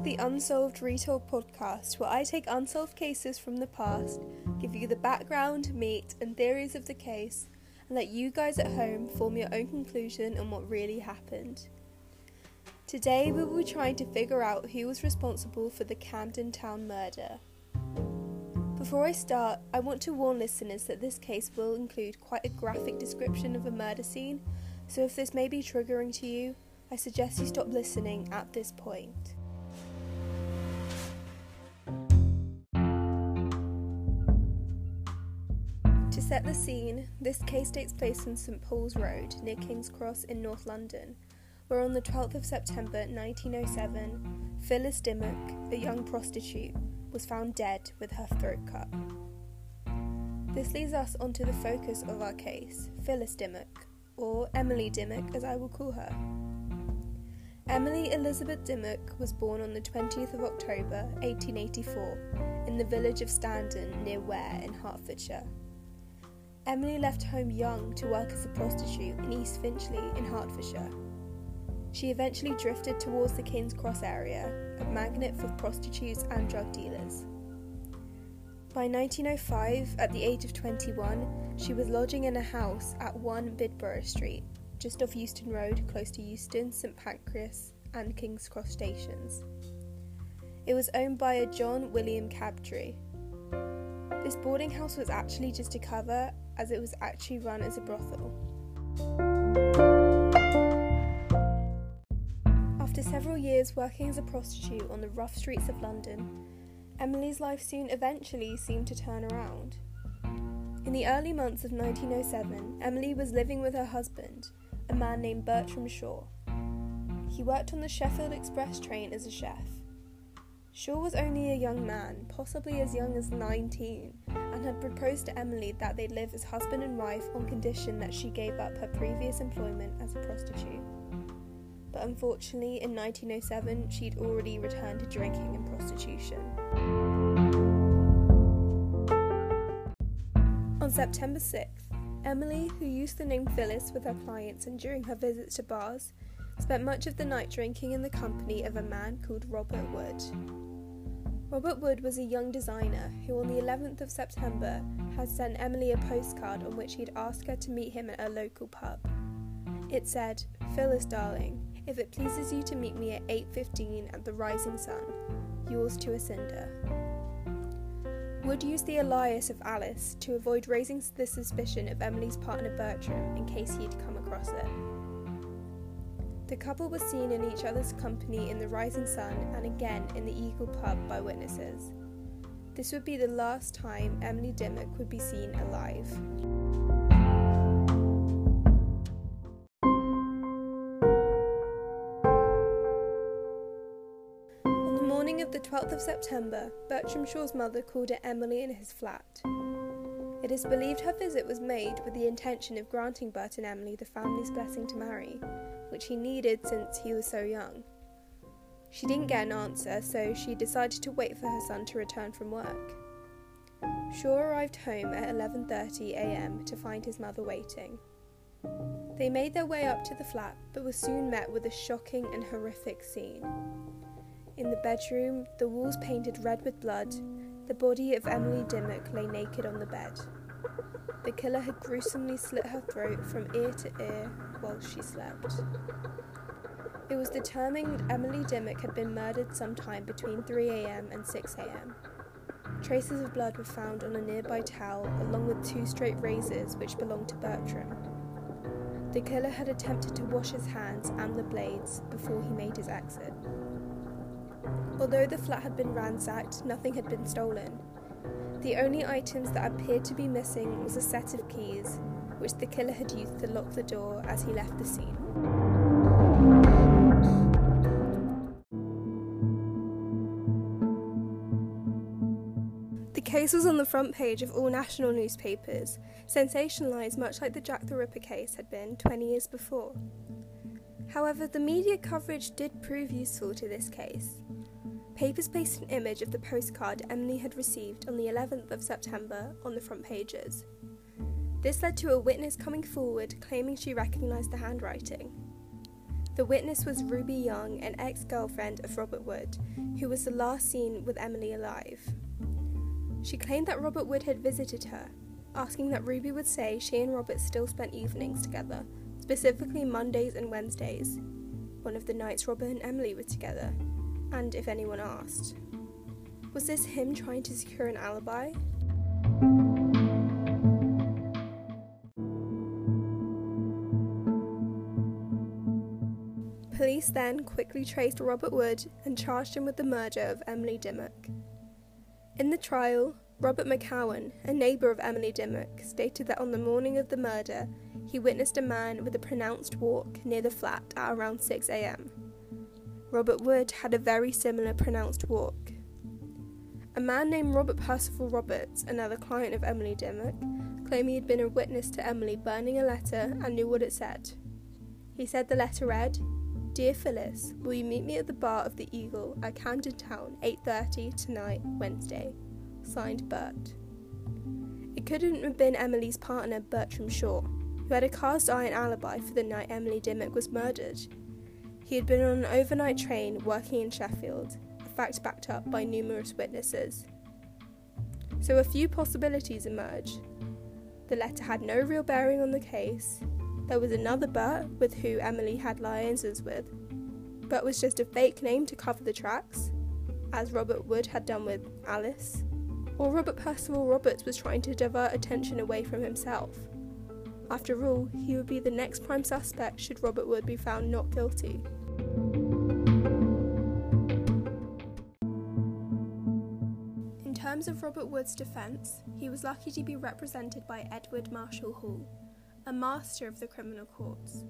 to the Unsolved Retold podcast, where I take unsolved cases from the past, give you the background, meat, and theories of the case, and let you guys at home form your own conclusion on what really happened. Today, we will be trying to figure out who was responsible for the Camden Town murder. Before I start, I want to warn listeners that this case will include quite a graphic description of a murder scene, so if this may be triggering to you, I suggest you stop listening at this point. To set the scene, this case takes place in St Paul's Road near King's Cross in North London, where on the 12th of September 1907, Phyllis Dimmock, a young prostitute, was found dead with her throat cut. This leads us onto the focus of our case, Phyllis Dimmock, or Emily Dimmock as I will call her. Emily Elizabeth Dimmock was born on the 20th of October 1884 in the village of Standon near Ware in Hertfordshire. Emily left home young to work as a prostitute in East Finchley in Hertfordshire. She eventually drifted towards the King's Cross area, a magnet for prostitutes and drug dealers. By 1905, at the age of 21, she was lodging in a house at 1 Bidborough Street, just off Euston Road, close to Euston, St Pancras, and King's Cross stations. It was owned by a John William Crabtree. This boarding house was actually just a cover, as it was actually run as a brothel. After several years working as a prostitute on the rough streets of London, Emily's life soon eventually seemed to turn around. In the early months of 1907, Emily was living with her husband, a man named Bertram Shaw. He worked on the Sheffield Express train as a chef. Shaw was only a young man, possibly as young as 19, and had proposed to Emily that they live as husband and wife on condition that she gave up her previous employment as a prostitute. But unfortunately, in 1907, she'd already returned to drinking and prostitution. On September 6th, Emily, who used the name Phyllis with her clients and during her visits to bars, spent much of the night drinking in the company of a man called Robert Wood. Robert Wood was a young designer who, on the 11th of September, had sent Emily a postcard on which he'd asked her to meet him at a local pub. It said, Phyllis darling, if it pleases you to meet me at 8.15 at the Rising Sun, yours to a cinder. Wood used the alias of Alice to avoid raising the suspicion of Emily's partner Bertram in case he'd come across it. The couple was seen in each other's company in the Rising Sun and again in the Eagle pub by witnesses. This would be the last time Emily Dimmock would be seen alive. On the morning of the 12th of September, Bertram Shaw's mother called at Emily in his flat. It is believed her visit was made with the intention of granting Bert and Emily the family's blessing to marry, which he needed since he was so young. She didn't get an answer, so she decided to wait for her son to return from work. Shaw arrived home at 11:30 a.m. to find his mother waiting. They made their way up to the flat, but were soon met with a shocking and horrific scene. In the bedroom, the walls painted red with blood, the body of Emily Dimmock lay naked on the bed. The killer had gruesomely slit her throat from ear to ear while she slept. It was determined Emily Dimmock had been murdered sometime between 3am and 6am. Traces of blood were found on a nearby towel, along with two straight razors which belonged to Bertram. The killer had attempted to wash his hands and the blades before he made his exit. Although the flat had been ransacked, nothing had been stolen. The only items that appeared to be missing was a set of keys, which the killer had used to lock the door as he left the scene. The case was on the front page of all national newspapers, sensationalised much like the Jack the Ripper case had been 20 years before. However, the media coverage did prove useful to this case. Papers placed an image of the postcard Emily had received on the 11th of September on the front pages. This led to a witness coming forward claiming she recognised the handwriting. The witness was Ruby Young, an ex girlfriend of Robert Wood, who was the last seen with Emily alive. She claimed that Robert Wood had visited her, asking that Ruby would say she and Robert still spent evenings together, specifically Mondays and Wednesdays, one of the nights Robert and Emily were together, and if anyone asked. Was this him trying to secure an alibi? Police then quickly traced Robert Wood and charged him with the murder of Emily Dimmock. In the trial, Robert McCowan, a neighbour of Emily Dimmock, stated that on the morning of the murder, he witnessed a man with a pronounced walk near the flat at around 6am. Robert Wood had a very similar pronounced walk. A man named Robert Percival Roberts, another client of Emily Dimmock, claimed he had been a witness to Emily burning a letter and knew what it said. He said the letter read, Dear Phyllis, will you meet me at the bar of the Eagle at Camden Town, 8:30 tonight, Wednesday? Signed Bert. It couldn't have been Emily's partner Bertram Shaw, who had a cast iron alibi for the night Emily Dimmock was murdered. He had been on an overnight train working in Sheffield, a fact backed up by numerous witnesses. So a few possibilities emerged. The letter had no real bearing on the case, there was another Bert with who Emily had liaisons with. Bert was just a fake name to cover the tracks, as Robert Wood had done with Alice. Or Robert Percival Roberts was trying to divert attention away from himself. After all, he would be the next prime suspect should Robert Wood be found not guilty. Terms of Robert Wood's defence, he was lucky to be represented by Edward Marshall Hall, a master of the criminal courts.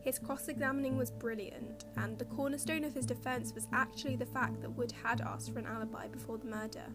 His cross examining was brilliant, and the cornerstone of his defence was actually the fact that Wood had asked for an alibi before the murder.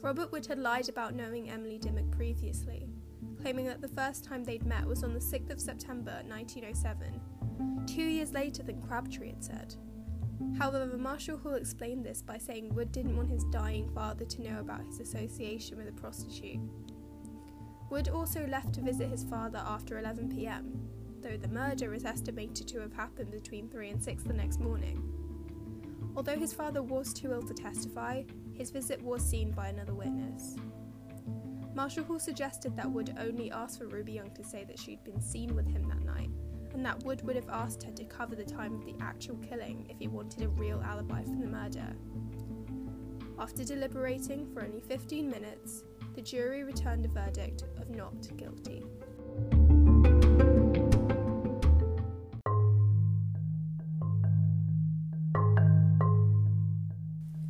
Robert Wood had lied about knowing Emily Dimmock previously, claiming that the first time they'd met was on the 6th of September 1907, two years later than Crabtree had said. However, Marshall Hall explained this by saying Wood didn't want his dying father to know about his association with a prostitute. Wood also left to visit his father after 11 pm, though the murder is estimated to have happened between 3 and 6 the next morning. Although his father was too ill to testify, his visit was seen by another witness. Marshall Hall suggested that Wood only asked for Ruby Young to say that she'd been seen with him that night, and that Wood would have asked her to cover the time of the actual killing if he wanted a real alibi for the murder. After deliberating for only 15 minutes, the jury returned a verdict of not guilty.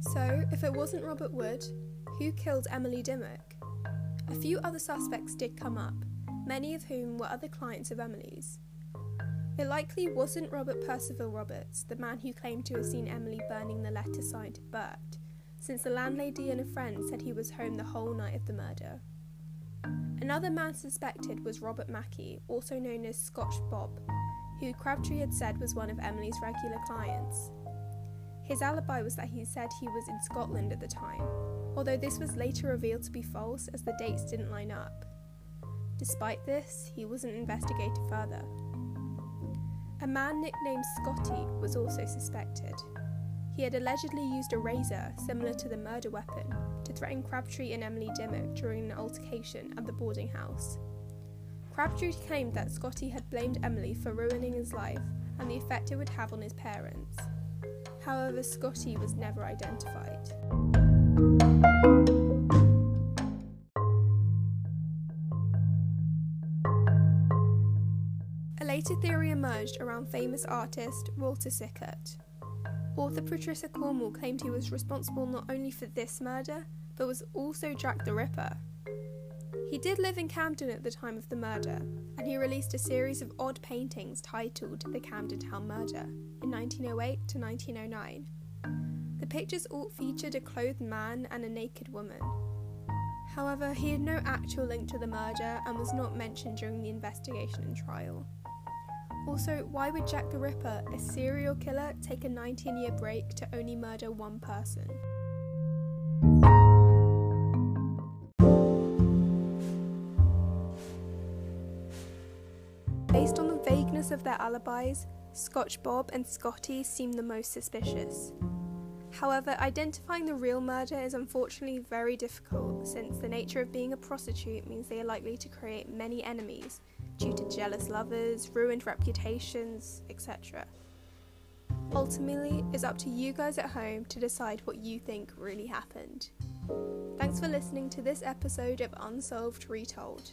So, if it wasn't Robert Wood, who killed Emily Dimmock? A few other suspects did come up, many of whom were other clients of Emily's. It likely wasn't Robert Percival Roberts, the man who claimed to have seen Emily burning the letter signed Bert, since the landlady and a friend said he was home the whole night of the murder. Another man suspected was Robert Mackey, also known as Scotch Bob, who Crabtree had said was one of Emily's regular clients. His alibi was that he said he was in Scotland at the time, although this was later revealed to be false as the dates didn't line up. Despite this, he wasn't investigated further. A man nicknamed Scotty was also suspected. He had allegedly used a razor, similar to the murder weapon, to threaten Crabtree and Emily Dimmock during an altercation at the boarding house. Crabtree claimed that Scotty had blamed Emily for ruining his life and the effect it would have on his parents. However, Scotty was never identified. A later theory emerged around famous artist Walter Sickert. Author Patricia Cornwell claimed he was responsible not only for this murder, but was also Jack the Ripper. He did live in Camden at the time of the murder, and he released a series of odd paintings titled The Camden Town Murder in 1908 to 1909. The pictures all featured a clothed man and a naked woman. However, he had no actual link to the murder and was not mentioned during the investigation and trial. Also, why would Jack the Ripper, a serial killer, take a 19 year break to only murder one person? Based on the vagueness of their alibis, Scotch Bob and Scotty seem the most suspicious. However, identifying the real murder is unfortunately very difficult since the nature of being a prostitute means they are likely to create many enemies due to jealous lovers, ruined reputations, etc. Ultimately, it's up to you guys at home to decide what you think really happened. Thanks for listening to this episode of Unsolved Retold.